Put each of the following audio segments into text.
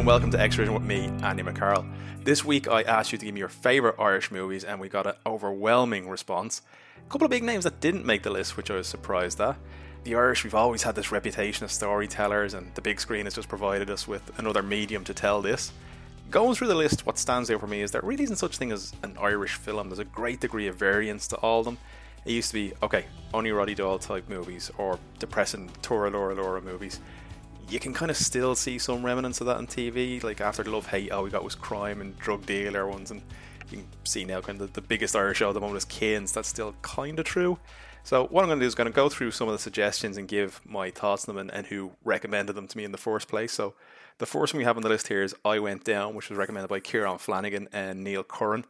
and welcome to X with me, Andy McCarroll. This week I asked you to give me your favourite Irish movies, and we got an overwhelming response. A couple of big names that didn't make the list, which I was surprised at. The Irish, we've always had this reputation of storytellers, and the big screen has just provided us with another medium to tell this. Going through the list, what stands out for me is there really isn't such thing as an Irish film. There's a great degree of variance to all of them. It used to be, okay, only Roddy Doyle type movies or depressing Tora Laura Laura movies. You can kind of still see some remnants of that on TV. Like after the Love Hate, all we got was crime and drug dealer ones, and you can see now kind of the, the biggest Irish show at the moment is Kins. That's still kind of true. So what I'm going to do is going to go through some of the suggestions and give my thoughts on them and, and who recommended them to me in the first place. So the first one we have on the list here is I Went Down, which was recommended by Kieran Flanagan and Neil Curran.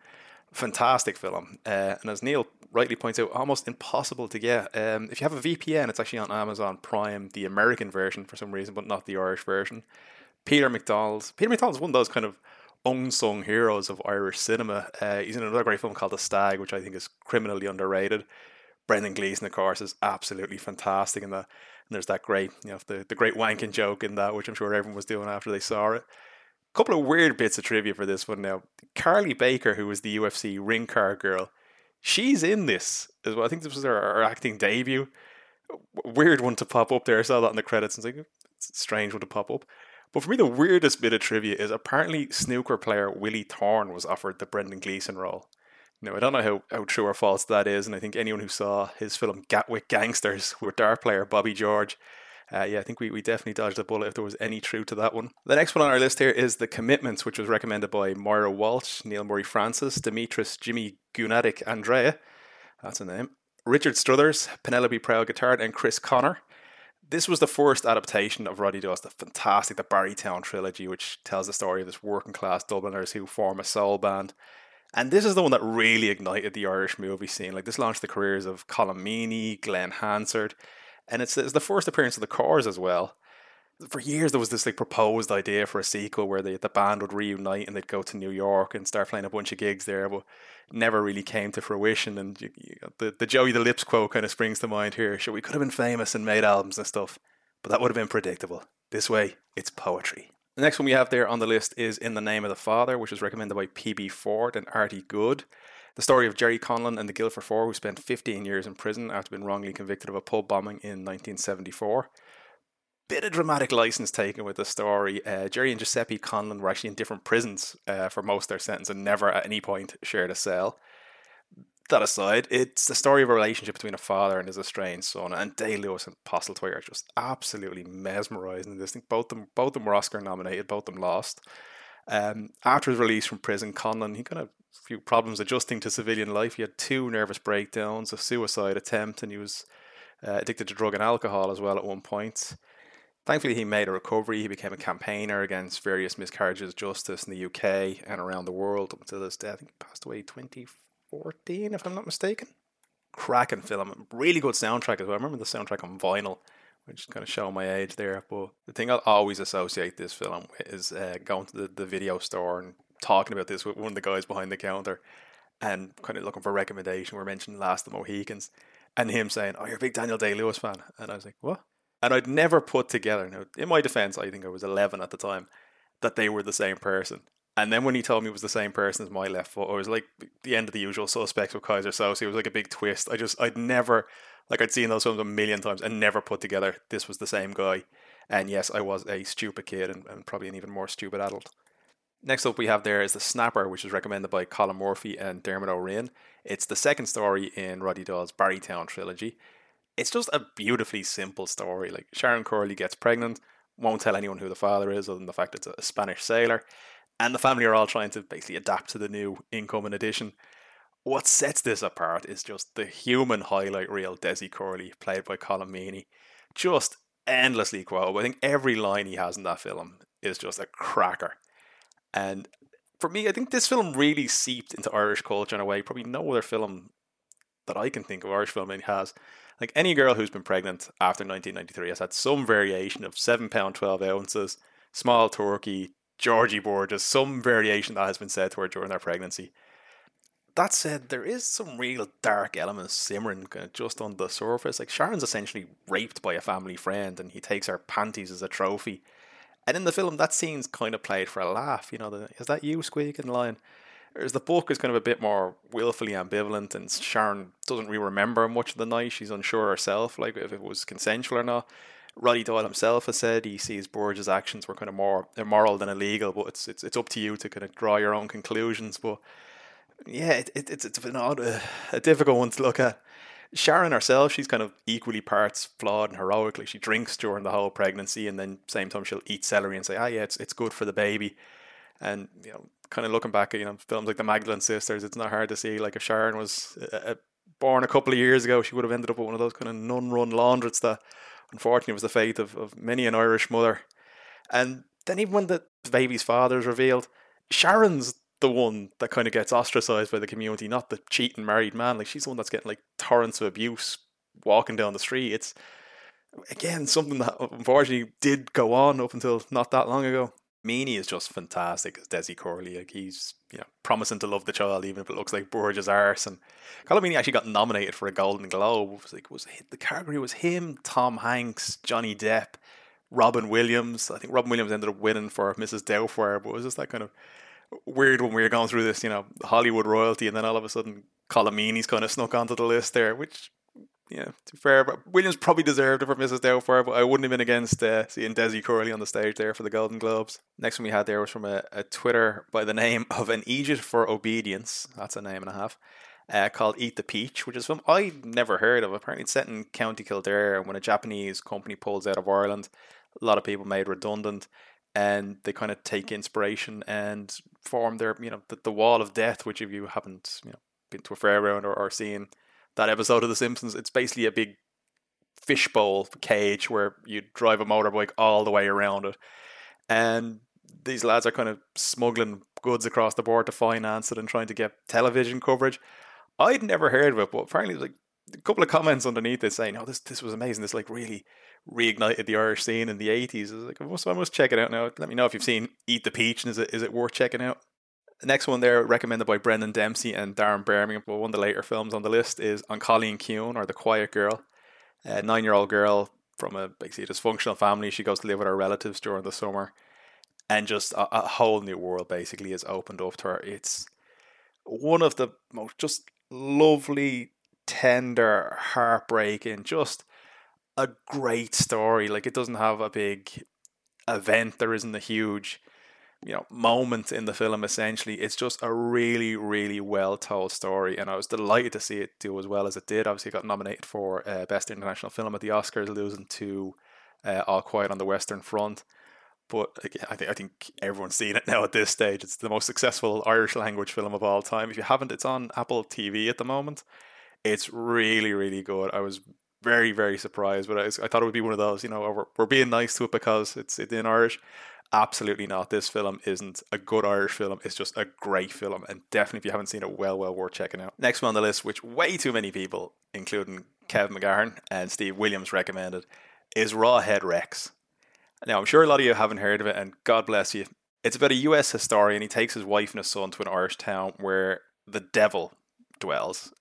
Fantastic film, uh, and as Neil rightly points out, almost impossible to get. Um, if you have a VPN, it's actually on Amazon Prime, the American version for some reason, but not the Irish version. Peter McDonald. Peter McDonald's one of those kind of unsung heroes of Irish cinema. Uh, he's in another great film called The Stag, which I think is criminally underrated. Brendan Gleeson, of course, is absolutely fantastic in that. And there's that great, you know, the, the great wanking joke in that, which I'm sure everyone was doing after they saw it. Couple of weird bits of trivia for this one now. Carly Baker, who was the UFC ring car girl, she's in this as well. I think this was her, her acting debut. Weird one to pop up there. I saw that in the credits and it's like, it's a strange one to pop up. But for me, the weirdest bit of trivia is apparently snooker player Willie Thorne was offered the Brendan Gleeson role. Now, I don't know how, how true or false that is, and I think anyone who saw his film Gatwick Gangsters with dart player Bobby George, uh, yeah, I think we, we definitely dodged a bullet if there was any truth to that one. The next one on our list here is The Commitments, which was recommended by Moira Walsh, Neil Murray Francis, Demetris Jimmy Gunatic Andrea, that's a name, Richard Struthers, Penelope Proud Guitard, and Chris Connor. This was the first adaptation of Roddy Doyle's the fantastic The Barrytown trilogy, which tells the story of this working class Dubliners who form a soul band and this is the one that really ignited the Irish movie scene. Like this launched the careers of Colm Meaney, Glen Hansard, and it's, it's the first appearance of the Corrs as well. For years, there was this like proposed idea for a sequel where the the band would reunite and they'd go to New York and start playing a bunch of gigs there, but never really came to fruition. And you, you, the the Joey the Lips quote kind of springs to mind here. Sure, we could have been famous and made albums and stuff, but that would have been predictable. This way, it's poetry. The next one we have there on the list is In the Name of the Father, which was recommended by PB Ford and Artie Good. The story of Gerry Conlon and the Guildford Four, who spent 15 years in prison after being wrongly convicted of a pub bombing in 1974. Bit of dramatic license taken with the story. Uh, Gerry and Giuseppe Conlon were actually in different prisons uh, for most of their sentence and never at any point shared a cell that aside, it's the story of a relationship between a father and his estranged son. And Day Lewis and Postlethwaite are just absolutely mesmerizing. This thing, both them, both them were Oscar nominated. Both them lost. Um, after his release from prison, Conlon he kind of few problems adjusting to civilian life. He had two nervous breakdowns, a suicide attempt, and he was uh, addicted to drug and alcohol as well at one point. Thankfully, he made a recovery. He became a campaigner against various miscarriages of justice in the UK and around the world up until his death. I think he passed away 2014, if I'm not mistaken. Cracking film, really good soundtrack as well. I remember the soundtrack on vinyl, which is kind of showing my age there. But the thing I'll always associate this film with is uh, going to the, the video store and talking about this with one of the guys behind the counter and kind of looking for recommendation. We mentioned Last of the Mohicans and him saying, Oh, you're a big Daniel Day Lewis fan. And I was like, What? And I'd never put together, now, in my defense, I think I was 11 at the time, that they were the same person. And then when he told me it was the same person as my left foot, I was like the end of the usual suspects with Keyser Söze. It was like a big twist. I just, I'd never, like I'd seen those films a million times and never put together this was the same guy. And yes, I was a stupid kid and, and probably an even more stupid adult. Next up, we have there is The Snapper, which is recommended by Colin Murphy and Dermot O'Riordan. It's the second story in Roddy Doyle's Barrytown trilogy. It's just a beautifully simple story. Like Sharon Curley gets pregnant, won't tell anyone who the father is, other than the fact it's a Spanish sailor and the family are all trying to basically adapt to the new incoming edition. What sets this apart is just the human highlight reel Desi Curley, played by Colm Meaney. Just endlessly quotable. I think every line he has in that film is just a cracker. And for me, I think this film really seeped into Irish culture in a way probably no other film that I can think of Irish film has. Like any girl who's been pregnant after 1993 has had some variation of seven pound twelve ounces, small turkey, Georgie Burgess, some variation that has been said to her during their pregnancy. That said, there is some real dark elements simmering kind of just on the surface. Like Sharon's essentially raped by a family friend, and he takes her panties as a trophy. And in the film, that scene's kind of played for a laugh. You know, the, is that you squeaking line? Whereas the book is kind of a bit more willfully ambivalent, and Sharon doesn't really remember much of the night. She's unsure herself, like if it was consensual or not. Roddy Doyle himself has said he sees Burge's actions were kind of more immoral than illegal, but it's it's it's up to you to kind of draw your own conclusions. But yeah, it, it, it's it's an odd, uh, a difficult one to look at. Sharon herself, she's kind of equally parts flawed and heroic. Like she drinks during the whole pregnancy, and then same time she'll eat celery and say, "Ah, yeah, it's it's good for the baby." And you know, kind of looking back at you know films like the Magdalene Sisters, it's not hard to see like if Sharon was uh, uh, born a couple of years ago, she would have ended up with one of those kind of nun-run laundrettes that, unfortunately, was the fate of, of many an Irish mother. And then even when the baby's father is revealed, Sharon's the one that kind of gets ostracized by the community, not the cheating married man. Like she's the one that's getting like torrents of abuse walking down the street. It's again something that unfortunately did go on up until not that long ago. Meaney is just fantastic as Desi Curley. Like he's you know promising to love the child, even if it looks like Burge's arse. And Colm Meaney actually got nominated for a Golden Globe. It was like was the category was him, Tom Hanks, Johnny Depp, Robin Williams. I think Robin Williams ended up winning for Mrs. Doubtfire, but it was just that kind of weird when we were going through this, you know, Hollywood royalty, and then all of a sudden Colm Meaney's kind of snuck onto the list there, which, yeah, to be fair, but Williams probably deserved it for Mrs. Doubtfire, but I wouldn't have been against uh, seeing Desi Curley on the stage there for the Golden Globes. Next one we had there was from a, a Twitter by the name of An Egypt for Obedience. That's a name and a half. Uh, called Eat the Peach, which is film I never heard of. Apparently, it's set in County Kildare, and when a Japanese company pulls out of Ireland, a lot of people made redundant and they kind of take inspiration and form their you know the, the wall of death which if you haven't you know been to a fairground or, or seen that episode of the simpsons it's basically a big fishbowl cage where you drive a motorbike all the way around it. And these lads are kind of smuggling goods across the board to finance it and trying to get television coverage. I'd never heard of it but apparently like a couple of comments underneath it saying, "Oh, this this was amazing. This like really reignited the Irish scene in the '80s." I was like, I must, I must check it out now. Let me know if you've seen Eat the Peach and is it is it worth checking out? The next one there, recommended by Brendan Dempsey and Darren Birmingham, but one of the later films on the list is An Cailín Ciúin or The Quiet Girl, a nine-year-old girl from a basically dysfunctional family. She goes to live with her relatives during the summer, and just a, a whole new world basically is opened up to her. It's one of the most just lovely tender, heartbreaking, just a great story. Like it doesn't have a big event. There isn't a huge, you know, moment in the film. Essentially, it's just a really, really well told story, and I was delighted to see it do as well as it did. Obviously, it got nominated for uh, best international film at the Oscars, losing to uh, All Quiet on the Western Front. But I think I think everyone's seen it now at this stage. It's the most successful Irish language film of all time. If you haven't, it's on Apple TV at the moment. It's really, really good. I was very, very surprised, but I, I thought it would be one of those, you know, we're, we're being nice to it because it's, it's in Irish. Absolutely not. This film isn't a good Irish film. It's just a great film, and definitely, if you haven't seen it, well, well worth checking out. Next one on the list, which way too many people, including Kevin McGahern and Steve Williams, recommended, is Rawhead Rex. Now, I'm sure a lot of you haven't heard of it, and God bless you. It's about a US historian. He takes his wife and his son to an Irish town where the devil dwells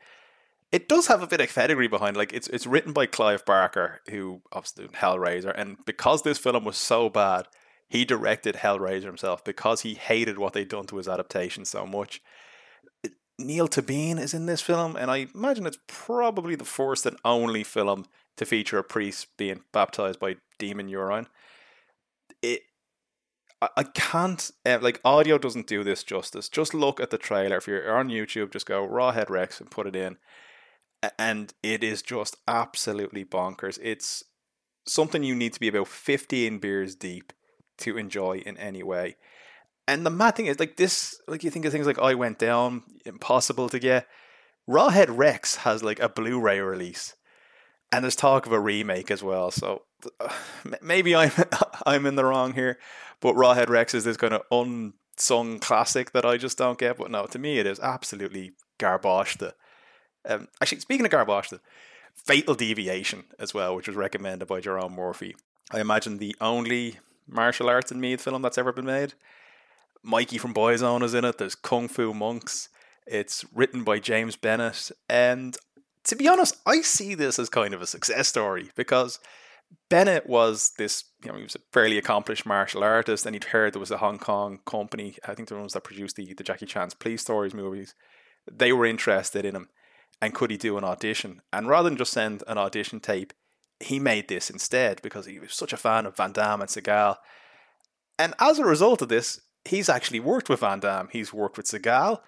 it does have a bit of pedigree behind. Like it's it's written by Clive Barker, who obviously did Hellraiser, and because this film was so bad, he directed Hellraiser himself because he hated what they'd done to his adaptation so much. Niall Tóibín is in this film, and I imagine it's probably the first and only film to feature a priest being baptized by demon urine. It I can't uh, like audio doesn't do this justice. Just look at the trailer. If you're on YouTube, just go Rawhead Rex and put it in and it is just absolutely bonkers. It's something you need to be about 15 beers deep to enjoy in any way. And the mad thing is, like this, like you think of things like I Went Down, impossible to get. Rawhead Rex has like a Blu ray release, and there's talk of a remake as well. So uh, maybe I'm I'm in the wrong here, but Rawhead Rex is this kind of unsung classic that I just don't get. But no, to me, it is absolutely garbage. Um, actually, speaking of garbage, the Fatal Deviation as well, which was recommended by Jerome Murphy. I imagine the only martial arts and Meath film that's ever been made. Mikey from Boyzone is in it. There's Kung Fu Monks. It's written by James Bennett. And to be honest, I see this as kind of a success story because Bennett was this, you know, he was a fairly accomplished martial artist, and he'd heard there was a Hong Kong company, I think the ones that produced the, the Jackie Chan's Police Stories movies, they were interested in him. And could he do an audition? And rather than just send an audition tape, he made this instead because he was such a fan of Van Damme and Seagal. And as a result of this, he's actually worked with Van Damme. He's worked with Seagal.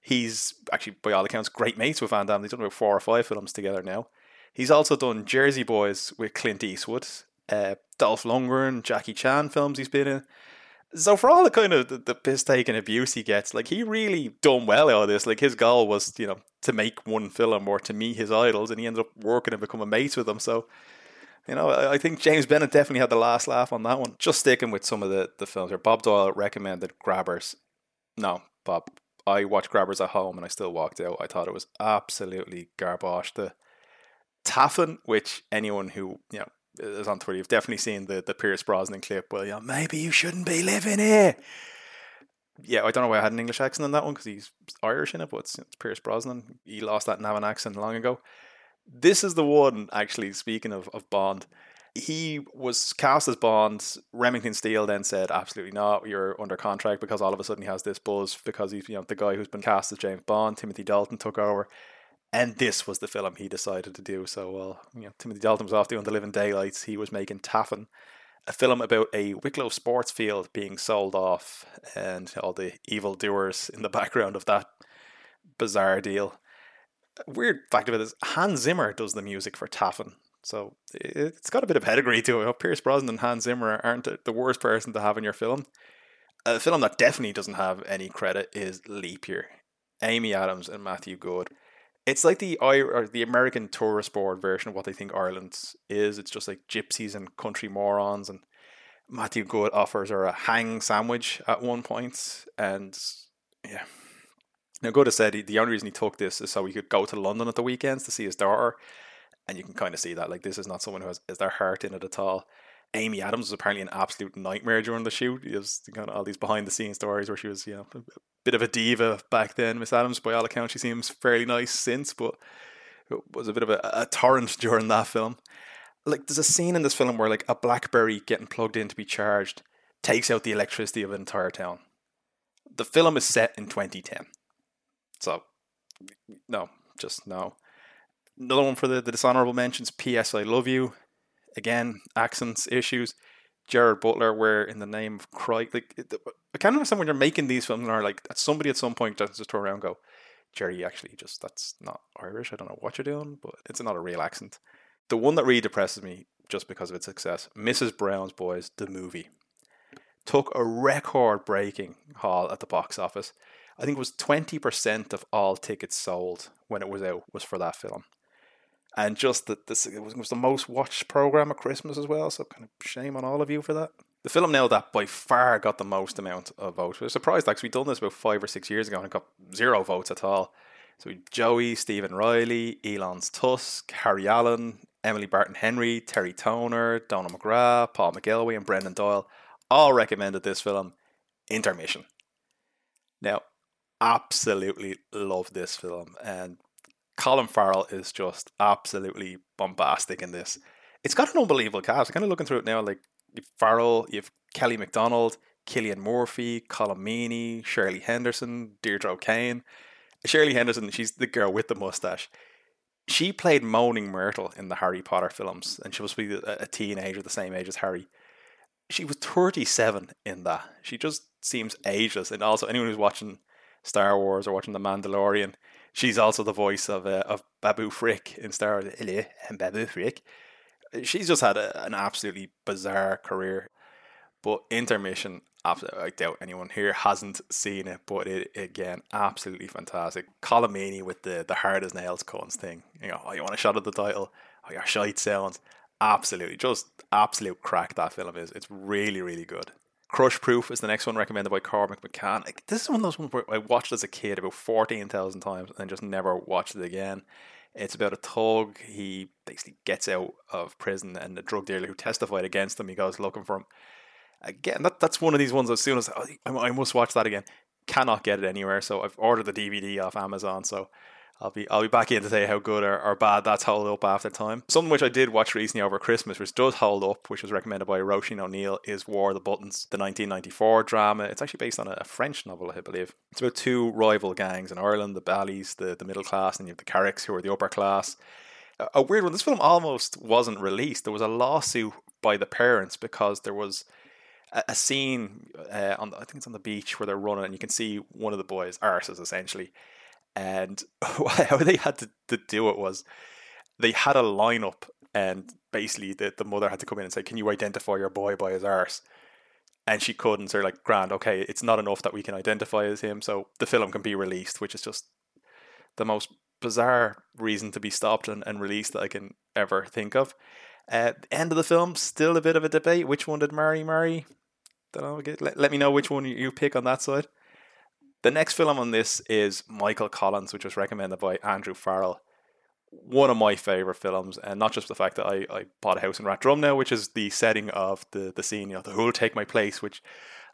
He's actually, by all accounts, great mates with Van Damme. They've done about four or five films together now. He's also done Jersey Boys with Clint Eastwood, uh, Dolph Lundgren, Jackie Chan films he's been in. So for all the kind of the, the piss taking abuse he gets, like he really done well out of this. Like his goal was, you know, to make one film or to meet his idols, and he ended up working and becoming mates with them. So, you know, I, I think James Bennett definitely had the last laugh on that one. Just sticking with some of the the films here. Bob Doyle recommended Grabbers. No, Bob. I watched Grabbers at home and I still walked out. I thought it was absolutely garbage. The Taffin, which anyone who you know is on Twitter, you've definitely seen the the Pierce Brosnan clip. Well, know, maybe you shouldn't be living here. Yeah, I don't know why I had an English accent in that one because he's Irish in it, but it's, it's Pierce Brosnan. He lost that Navan accent long ago. This is the one, actually, speaking of, of Bond, he was cast as Bond. Remington Steele then said, "Absolutely not. You're under contract." Because all of a sudden he has this buzz because he's you know the guy who's been cast as James Bond. Timothy Dalton took over, and this was the film he decided to do. So, well, you know, Timothy Dalton was off doing The Living Daylights. He was making Taffin, a film about a Wicklow sports field being sold off, and all the evil doers in the background of that bizarre deal. Weird fact about this: Hans Zimmer does the music for Taffin. So it's got a bit of pedigree to it. Pierce Brosnan and Hans Zimmer aren't the worst person to have in your film. A film that definitely doesn't have any credit is Leap Year. Amy Adams and Matthew Goode it's like the or the American tourist board version of what they think Ireland is. It's just like gypsies and country morons. And Matthew Goode offers her a hang sandwich at one point, and yeah. Now, Goode has said he, the only reason he took this is so he could go to London at the weekends to see his daughter, and you can kind of see that like this is not someone who has is their heart in it at all. Amy Adams was apparently an absolute nightmare during the shoot. There's kind of all these behind the scenes stories where she was, you know, a bit of a diva back then. Miss Adams, by all accounts, she seems fairly nice since, but it was a bit of a, a torrent during that film. Like, there's a scene in this film where like a BlackBerry getting plugged in to be charged takes out the electricity of an entire town. The film is set in 2010, so no, just no. Another one for the, the dishonorable mentions. P.S. I love you again, accents issues. Gerard Butler, where in the name of Christ, like I can't understand when you're making these films and are like somebody at some point just, just turn around and go, Jerry, actually, just that's not Irish. I don't know what you're doing, but it's not a real accent. The one that really depresses me just because of its success, Mrs. Brown's Boys, the movie, took a record breaking haul at the box office. I think it was 20% of all tickets sold when it was out was for that film and just that this it was, it was the most watched program at Christmas as well. So kind of shame on all of you for that. The film now that by far got the most amount of votes. Was surprised actually we'd done this about five or six years ago and it got zero votes at all. So Joey, Stephen Riley, Elon's Tusk, Harry Allen, Emily Barton Henry, Terry Toner, Donald McGrath, Paul McGilvey, and Brendan Doyle all recommended this film, Intermission. Now, absolutely love this film, and Colin Farrell is just absolutely bombastic in this. It's got an unbelievable cast. I'm kind of looking through it now. Like you've Farrell, you've Kelly Macdonald, Cillian Murphy, Colm Meaney, Shirley Henderson, Deirdre O'Kane. Shirley Henderson, she's the girl with the mustache. She played Moaning Myrtle in the Harry Potter films, and she was be a teenager the same age as Harry. She was 37 in that. She just seems ageless. And also, anyone who's watching Star Wars or watching The Mandalorian, She's also the voice of uh, of Babu Frick in Star Wars. Hello, I'm Babu Frick. She's just had a, an absolutely bizarre career. But intermission, absolutely, I doubt anyone here hasn't seen it. But it again, absolutely fantastic. Colm Meaney with the the hard as nails cones thing. You know, oh, you want a shot at the title? Oh, your shite sounds absolutely just absolute crack. That film is. It's really really good. Crush Proof is the next one recommended by Cormac McCann. Like, this is one of those ones where I watched as a kid about 14,000 times and just never watched it again. It's about a thug. He basically gets out of prison and the drug dealer who testified against him, he goes looking for him. Again, that, that's one of these ones as soon as I must watch that again. Cannot get it anywhere, so I've ordered the DVD off Amazon, so I'll be I'll be back in to say how good or, or bad that's held up after time. Something which I did watch recently over Christmas, which does hold up, which was recommended by Roisin O'Neill, is War the Buttons, the 1994 drama. It's actually based on a, French novel, I believe. It's about two rival gangs in Ireland, the Ballys, the, the middle class, and you have the Carricks, who are the upper class. A, a weird one. This film almost wasn't released. There was a lawsuit by the parents because there was a, a scene uh, on the, I think it's on the beach where they're running, and you can see one of the boys' arses essentially and how they had to, to do it was they had a lineup, and basically the, the mother had to come in and say, Can you identify your boy by his arse? And she couldn't. So like, Grand, okay, it's not enough that we can identify as him, so the film can be released, which is just the most bizarre reason to be stopped and, and released that I can ever think of. Uh, end of the film, still a bit of a debate. Which one did Mary marry? Don't know. Let, let me know which one you pick on that side. The next film on this is Michael Collins, which was recommended by Andrew Farrell. One of my favourite films, and not just the fact that I, I bought a house in Rathdrum now, which is the setting of the, the scene, you know, the Who'll Take My Place, which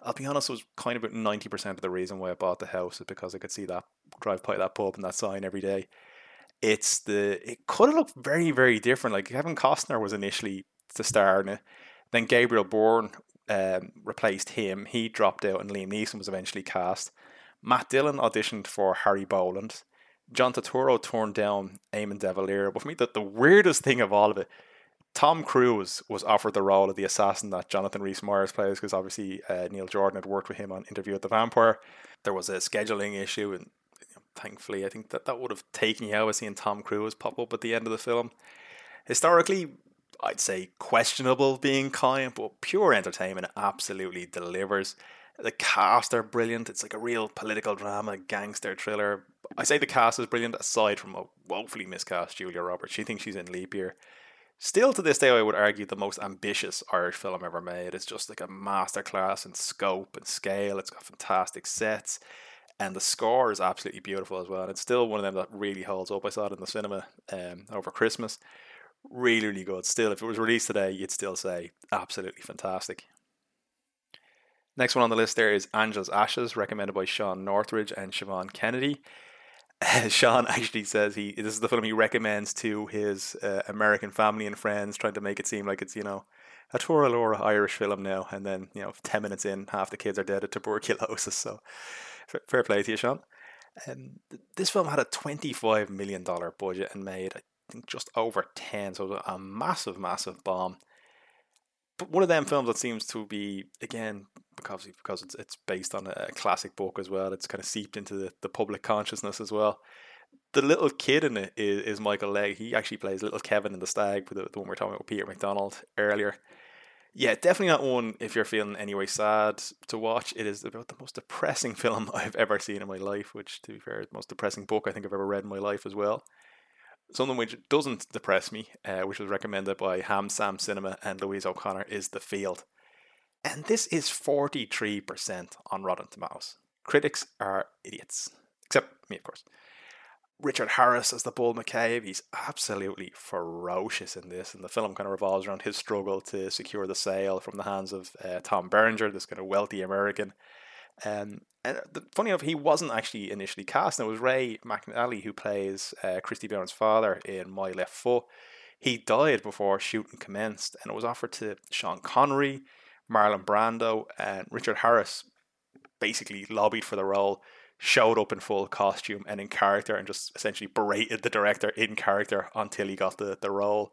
I'll be honest was kind of about 90% of the reason why I bought the house is because I could see that, drive by that pub and that sign every day. It's the, it could have looked very, very different. Like Kevin Costner was initially the star in it. Then Gabriel Byrne um, replaced him. He dropped out and Liam Neeson was eventually cast. Matt Dillon auditioned for Harry Boland. John Turturro turned down Eamon de Valera. But for me, the, the weirdest thing of all of it, Tom Cruise was offered the role of the assassin that Jonathan Rhys Meyers plays because obviously uh, Neil Jordan had worked with him on Interview with the Vampire. There was a scheduling issue, and thankfully, I think that that would have taken you out of seeing Tom Cruise pop up at the end of the film. Historically, I'd say questionable being kind, but pure entertainment absolutely delivers. The cast are brilliant. It's like a real political drama, gangster thriller. I say the cast is brilliant aside from a woefully miscast Julia Roberts. She thinks she's in Leap Year. Still to this day, I would argue the most ambitious Irish film ever made. It's just like a masterclass in scope and scale. It's got fantastic sets, and the score is absolutely beautiful as well. And it's still one of them that really holds up. I saw it in the cinema um, over Christmas. Really, really good. Still, if it was released today, you'd still say absolutely fantastic. Next one on the list there is Angela's Ashes, recommended by Sean Northridge and Siobhan Kennedy. Sean actually says he this is the film he recommends to his uh, American family and friends, trying to make it seem like it's you know a Tora Laura Irish film now. And then you know, ten minutes in, half the kids are dead of tuberculosis. So fair play to you, Sean. Um, this film had a twenty-five million dollar budget and made I think just over ten, so a massive, massive bomb. But one of them films that seems to be again because because it's it's based on a classic book as well. It's kind of seeped into the, the public consciousness as well. The little kid in it is, is Michael Legge. He actually plays little Kevin in the Stag, the, the one we are talking about Peter McDonald earlier. Yeah, definitely not one if you're feeling anyway sad to watch. It is about the most depressing film I've ever seen in my life, which, to be fair, is the most depressing book I think I've ever read in my life as well. Something which doesn't depress me, uh, which was recommended by Ham Sam Cinema and Louise O'Connor, is The Field. And this is 43% on Rotten Tomatoes. Critics are idiots. Except me, of course. Richard Harris as the Bull McCabe, he's absolutely ferocious in this, and the film kind of revolves around his struggle to secure the sale from the hands of uh, Tom Berenger, this kind of wealthy American. Um, and the, funny enough, he wasn't actually initially cast. And it was Ray McAnally who plays uh, Christy Byrne's father in My Left Foot. He died before shooting commenced, and it was offered to Sean Connery, Marlon Brando, and Richard Harris. Basically, lobbied for the role, showed up in full costume and in character, and just essentially berated the director in character until he got the the role.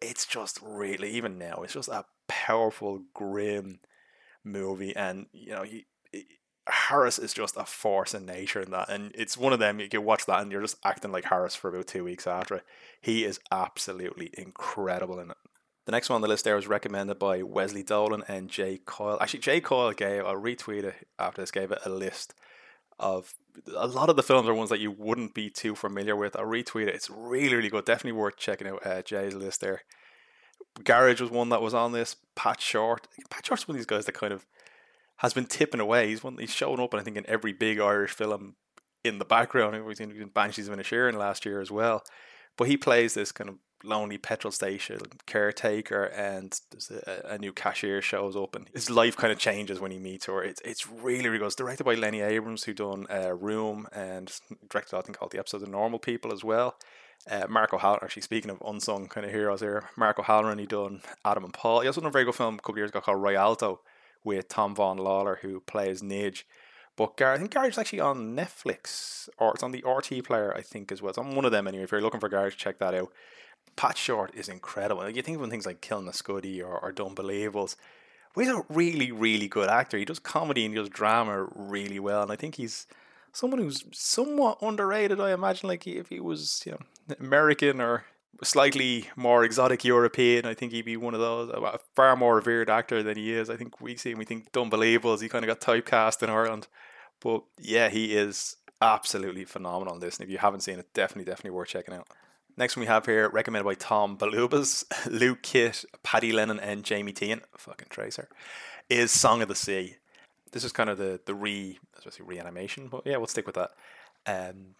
It's just really, even now, it's just a powerful, grim movie, and you know, he Harris is just a force in nature in that, and it's one of them you can watch that and you're just acting like Harris for about two weeks after. He is absolutely incredible in it. The next one on the list there was recommended by Wesley Dolan and Jay Coyle. Actually, Jay Coyle gave I'll retweet it after this gave it a list of a lot of the films are ones that you wouldn't be too familiar with. I'll retweet it. It's really really good. Definitely worth checking out uh, Jay's list there. Garage was one that was on this. Pat Shortt. Pat Shortt's one of these guys that kind of has been tipping away. He's one he's shown up, I think, in every big Irish film in the background. He was in Banshees of Inisherin last year as well. But he plays this kind of lonely petrol station caretaker, and a, a, new cashier shows up, and his life kind of changes when he meets her. It's it's really really good. It's directed by Lenny Abrams, who done uh, Room and directed I think called the episode of Normal People as well. Uh, Mark O'Halloran, actually speaking of unsung kind of heroes here, Mark O'Halloran, he done Adam and Paul. He also done a very good film a couple years ago called Rialto with Tom Vaughan Lawlor, who plays Nidge. But Gar- I think Garage is actually on Netflix, or it's on the RT player, I think, as well. It's on one of them anyway. If you're looking for Garage, check that out. Pat Shortt is incredible. You think of things like Killinaskully or, or Unbelievables. But he's a really, really good actor. He does comedy and he does drama really well. And I think he's someone who's somewhat underrated. I imagine, like if he was, you know, American or slightly more exotic European, I think he'd be one of those a far more revered actor than he is. I think we see him, we think Don't Unbelievables. He kind of got typecast in Ireland, but yeah, he is absolutely phenomenal in this. And if you haven't seen it, definitely, definitely worth checking out. Next one we have here, recommended by Tom Balubas, Luke Kitt, Paddy Lennon, and Jamie Teehan, fucking Tracer, is Song of the Sea this is kind of the the re especially reanimation, but yeah, we'll stick with that. Um,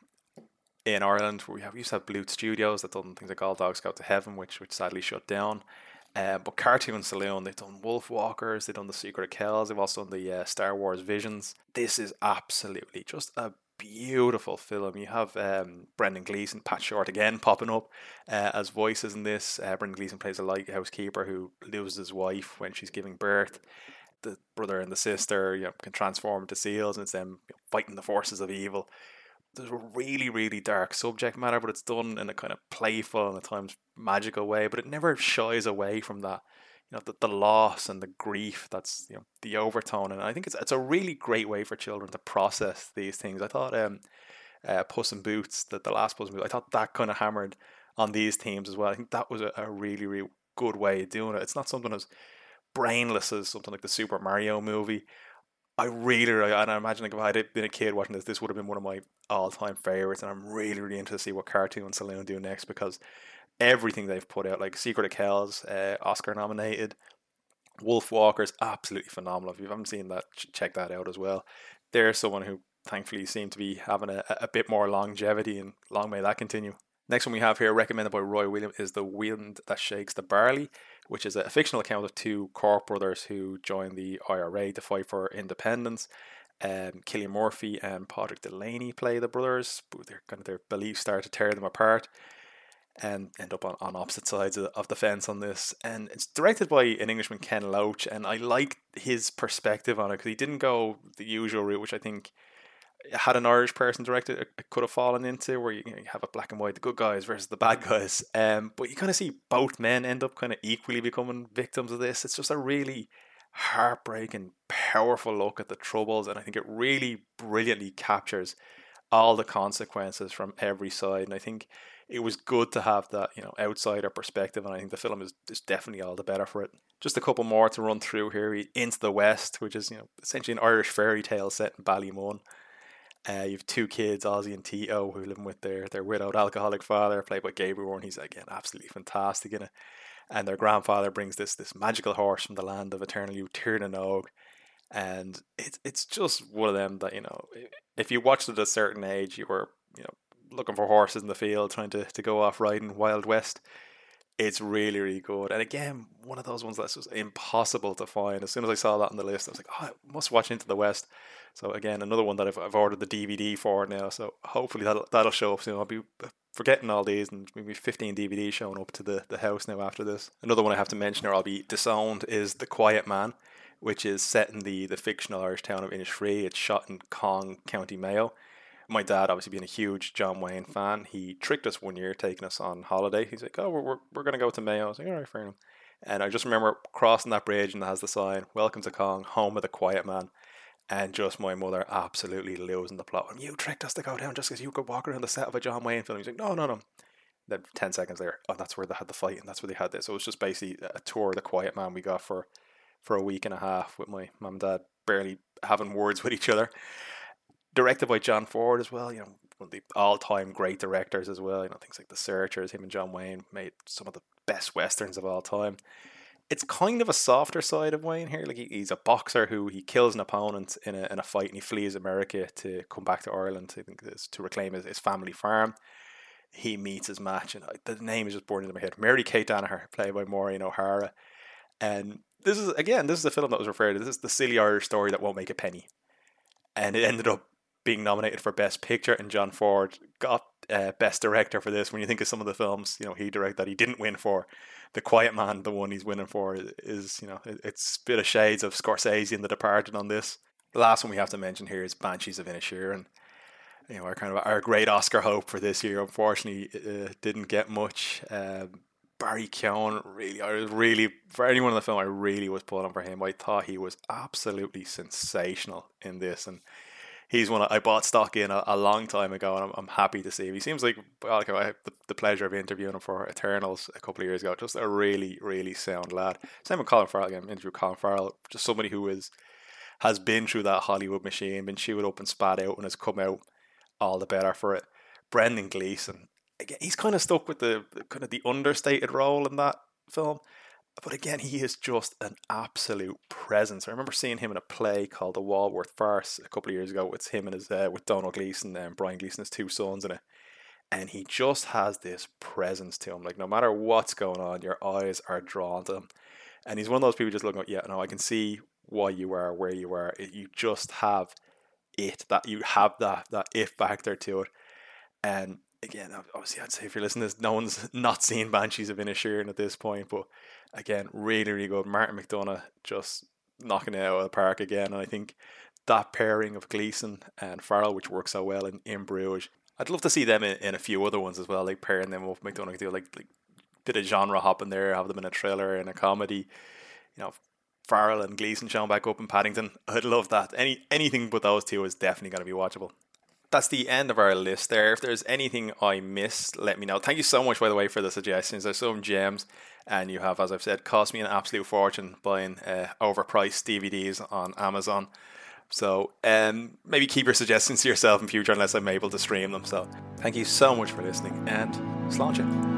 in Ireland, we have we used to have Bluth Studios that done things like All Dogs Go to Heaven, which which sadly shut down. Uh, but Cartoon Saloon, they've done Wolf Walkers, they've done The Secret of Kells, they've also done the uh, Star Wars Visions. This is absolutely just a beautiful film. You have um, Brendan Gleeson, Pat Shortt again popping up uh, as voices in this. Uh, Brendan Gleeson plays a lighthouse keeper who loses his wife when she's giving birth the brother and the sister you know, can transform into seals, and it's them you know, fighting the forces of evil. There's a really, really dark subject matter, but it's done in a kind of playful and at times magical way. But it never shies away from that, you know, the, the loss and the grief that's you know the overtone. And I think it's it's a really great way for children to process these things. I thought um, uh, Puss in Boots, that the last Puss in Boots, I thought that kind of hammered on these themes as well. I think that was a, a really, really good way of doing it. It's not something as brainless as something like the Super Mario movie. I really, really and I imagine like if I had been a kid watching this, this would have been one of my all-time favorites, and I'm really, really interested to see what Cartoon Saloon do next because everything they've put out, like Secret of Kells, uh, Oscar nominated, Wolf Walkers, absolutely phenomenal. If you haven't seen that, check that out as well. There's someone who thankfully seem to be having a, a bit more longevity, and long may that continue. Next one we have here, recommended by Roy Williams, is The Wind That Shakes the Barley which is a fictional account of two Cork brothers who join the IRA to fight for independence. Um, Cillian Murphy and Pádraic Delaney play the brothers. Their kind of their beliefs start to tear them apart, and end up on, on opposite sides of, the fence on this. And it's directed by an Englishman, Ken Loach, and I like his perspective on it because he didn't go the usual route, which I think had an Irish person directed, it, could have fallen into where you, you, know, you, have a black and white, the good guys versus the bad guys. Um, but you kind of see both men end up kind of equally becoming victims of this. It's just a really heartbreaking, powerful look at the troubles, and I think it really brilliantly captures all the consequences from every side. And I think it was good to have that, you know, outsider perspective, and I think the film is, is definitely all the better for it. Just a couple more to run through here. Into the West, which is, you know, essentially an Irish fairy tale set in Ballymun. Uh, you have two kids, Ozzy and Tito, who are living with their their widowed alcoholic father, played by Gabriel Byrne. He's again absolutely fantastic in it. And their grandfather brings this this magical horse from the land of eternal youth, Tir and it's it's just one of them that you know, if you watched it at a certain age, you were you know looking for horses in the field, trying to to go off riding Wild West. It's really really good, and again, one of those ones that's just impossible to find. As soon as I saw that on the list, I was like, oh, I must watch Into the West. So again, another one that I've, I've ordered the DVD for now. So hopefully that'll that'll show up soon. I'll be uh, forgetting all these and maybe 15 DVDs showing up to the, the house now after this. Another one I have to mention or I'll be disowned is The Quiet Man, which is set in the, the fictional Irish town of Innisfree. It's shot in Cong, County Mayo. My dad, obviously being a huge John Wayne fan, he tricked us one year taking us on holiday. He's like, oh, we're, we're, we're going to go to Mayo. I was like, all right, fair enough. And I just remember crossing that bridge and it has the sign, Welcome to Cong, home of the quiet man and just my mother absolutely losing the plot. You tricked us to go down just because you could walk around the set of a John Wayne film. He's like, no, no, no. Then ten seconds later, oh, that's where they had the fight, and that's where they had this. So it was just basically a tour of the Quiet Man we got for for a week and a half with my mum and dad barely having words with each other. Directed by John Ford as well, you know, one of the all-time great directors as well. You know, things like The Searchers. Him and John Wayne made some of the best westerns of all time it's kind of a softer side of Wayne here. Like he, he's a boxer who he kills an opponent in a, in a fight and he flees America to come back to Ireland. I think to reclaim his, his family farm. he meets his match, and uh, the name is just born into my head. Mary Kate Danaher, played by Maureen O'Hara, and this is again, this is the film that was referred to. This is the silly Irish story that won't make a penny, and it ended up being nominated for Best Picture, and John Ford got uh, Best Director for this. When you think of some of the films, you know he directed that he didn't win for, The Quiet Man, the one he's winning for is you know it's a bit of shades of Scorsese and The Departed on this. The last one we have to mention here is Banshees of Inisherin. And you know, our kind of our great Oscar hope for this year, unfortunately, uh, didn't get much. Um, Barry Keoghan, really, I was really for anyone in the film, I really was pulling for him. I thought he was absolutely sensational in this, and he's one I bought stock in a, a long time ago, and I'm, I'm, happy to see him. He seems like I had the, the, pleasure of interviewing him for Eternals a couple of years ago. Just a really, really sound lad. Same with Colin Farrell. Again, interview Colin Farrell, just somebody who is has been through that Hollywood machine, been chewed up and spat out, and has come out all the better for it. Brendan Gleeson, again, he's kind of stuck with the kind of the understated role in that film. But again, he is just an absolute presence. I remember seeing him in a play called The Walworth Farce a couple of years ago. It's him and his uh, with Domhnall Gleeson and Brian Gleeson, his two sons in it. And he just has this presence to him. Like no matter what's going on, your eyes are drawn to him. And he's one of those people just looking, At, yeah, no, I can see why you are where you are. You just have it that you have that that if factor to it. And again, obviously, I'd say if you're listening, to this, no one's not seen Banshees of Inisherin at this point, but again, really, really good. Martin McDonagh just knocking it out of the park again, and I think that pairing of Gleeson and Farrell, which works so well in, in Bruges, I'd love to see them in, in a few other ones as well, like pairing them with McDonagh, do like like bit of genre hopping there, have them in a thriller and a comedy, you know. Farrell and Gleeson showing back up in Paddington. I'd love that. Any anything but those two is definitely going to be watchable that's the end of our list there. If there's anything I missed, let me know. Thank you so much, by the way, for the suggestions. There's some gems, and you have, as I've said, cost me an absolute fortune buying uh, overpriced DVDs on Amazon. So um, maybe keep your suggestions to yourself in future unless I'm able to stream them. So thank you so much for listening, and sláinte.